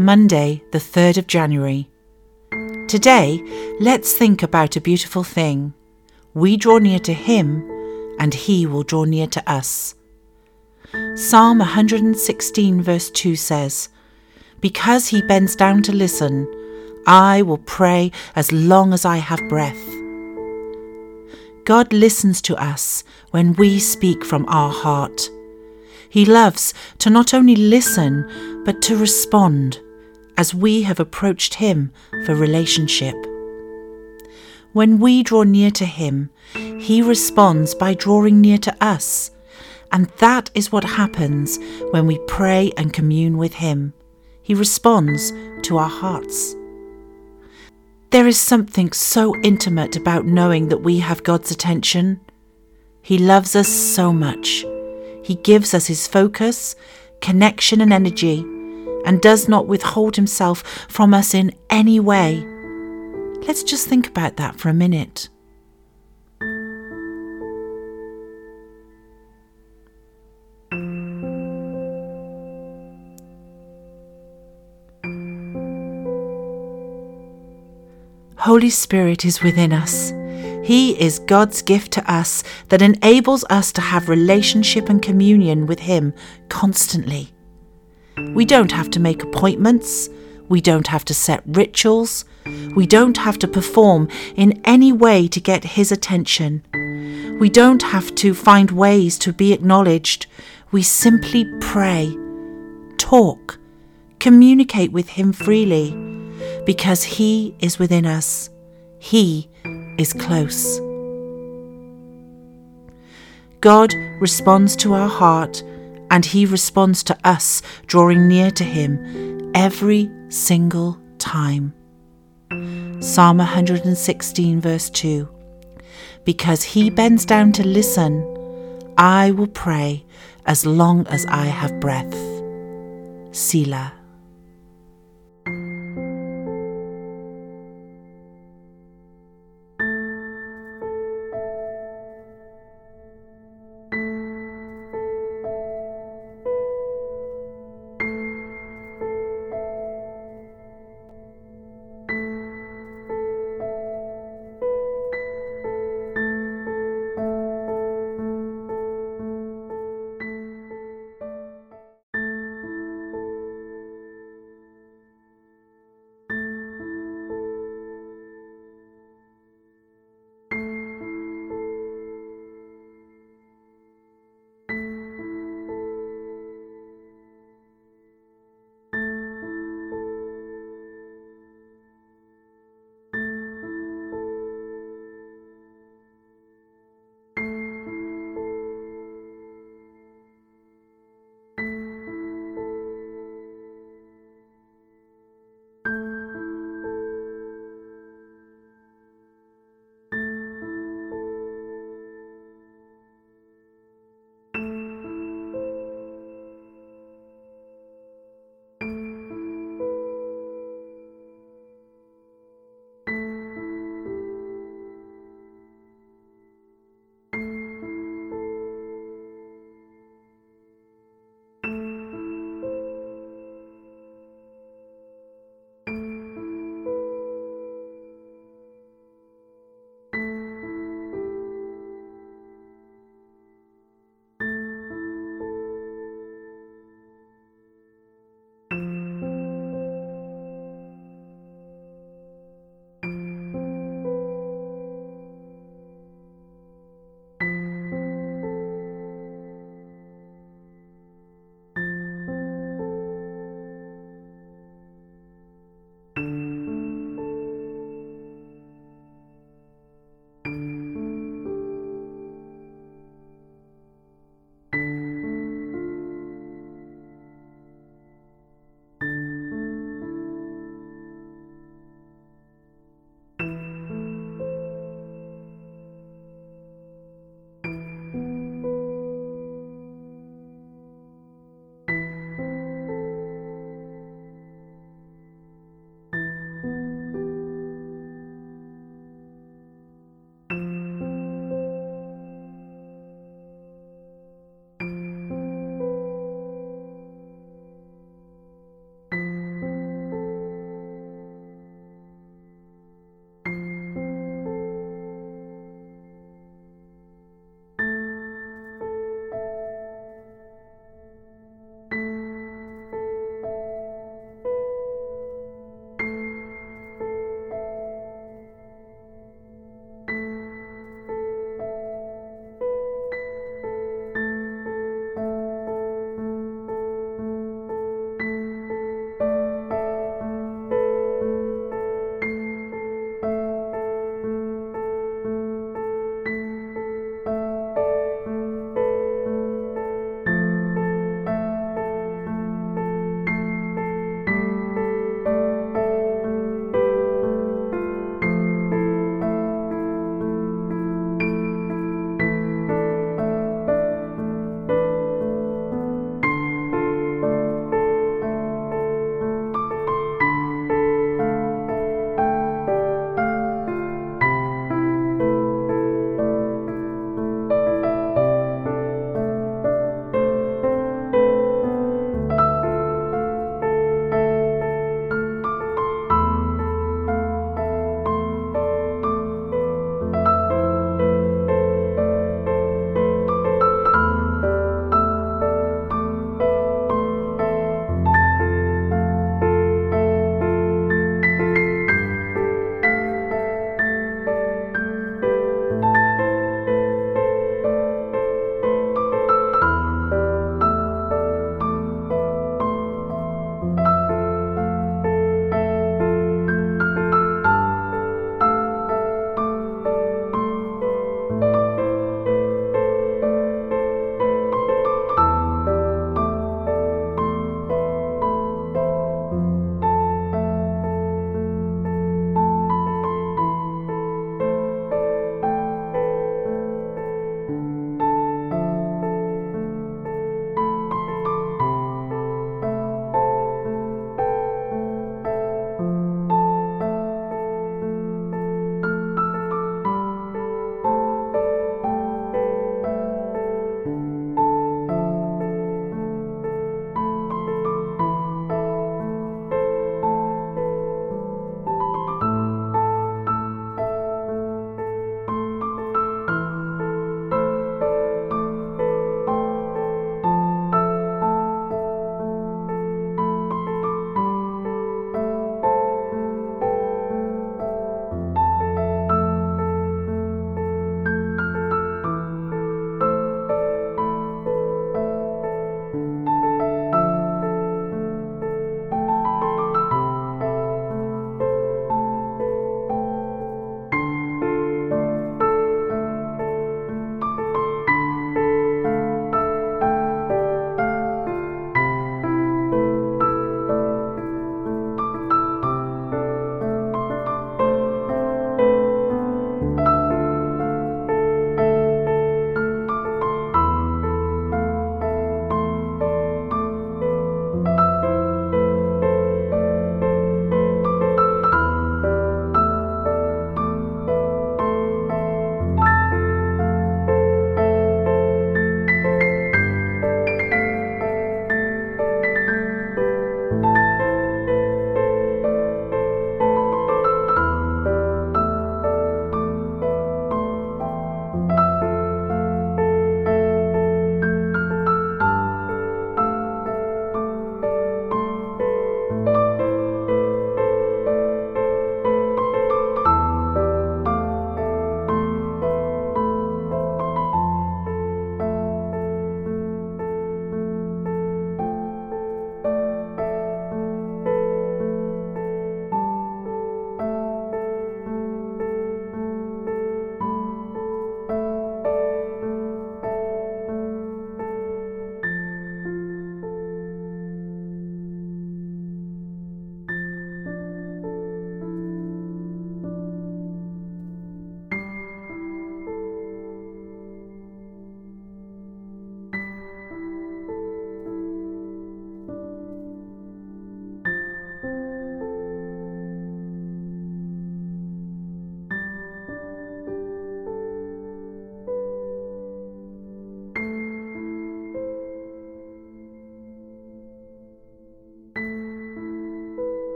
Monday, the 3rd of January. Today, let's think about a beautiful thing. We draw near to Him, and He will draw near to us. Psalm 116, verse 2 says, Because He bends down to listen, I will pray as long as I have breath. God listens to us when we speak from our heart. He loves to not only listen, but to respond as we have approached Him for relationship. When we draw near to Him, He responds by drawing near to us. And that is what happens when we pray and commune with Him. He responds to our hearts. There is something so intimate about knowing that we have God's attention. He loves us so much. He gives us His focus, connection, and energy, and does not withhold Himself from us in any way. Let's just think about that for a minute. Holy Spirit is within us. He is God's gift to us that enables us to have relationship and communion with Him constantly. We don't have to make appointments. We don't have to set rituals. We don't have to perform in any way to get His attention. We don't have to find ways to be acknowledged. We simply pray, talk, communicate with Him freely because He is within us. He is close. God responds to our heart and He responds to us drawing near to Him every single time. Psalm 116, verse 2 Because He bends down to listen, I will pray as long as I have breath. Selah.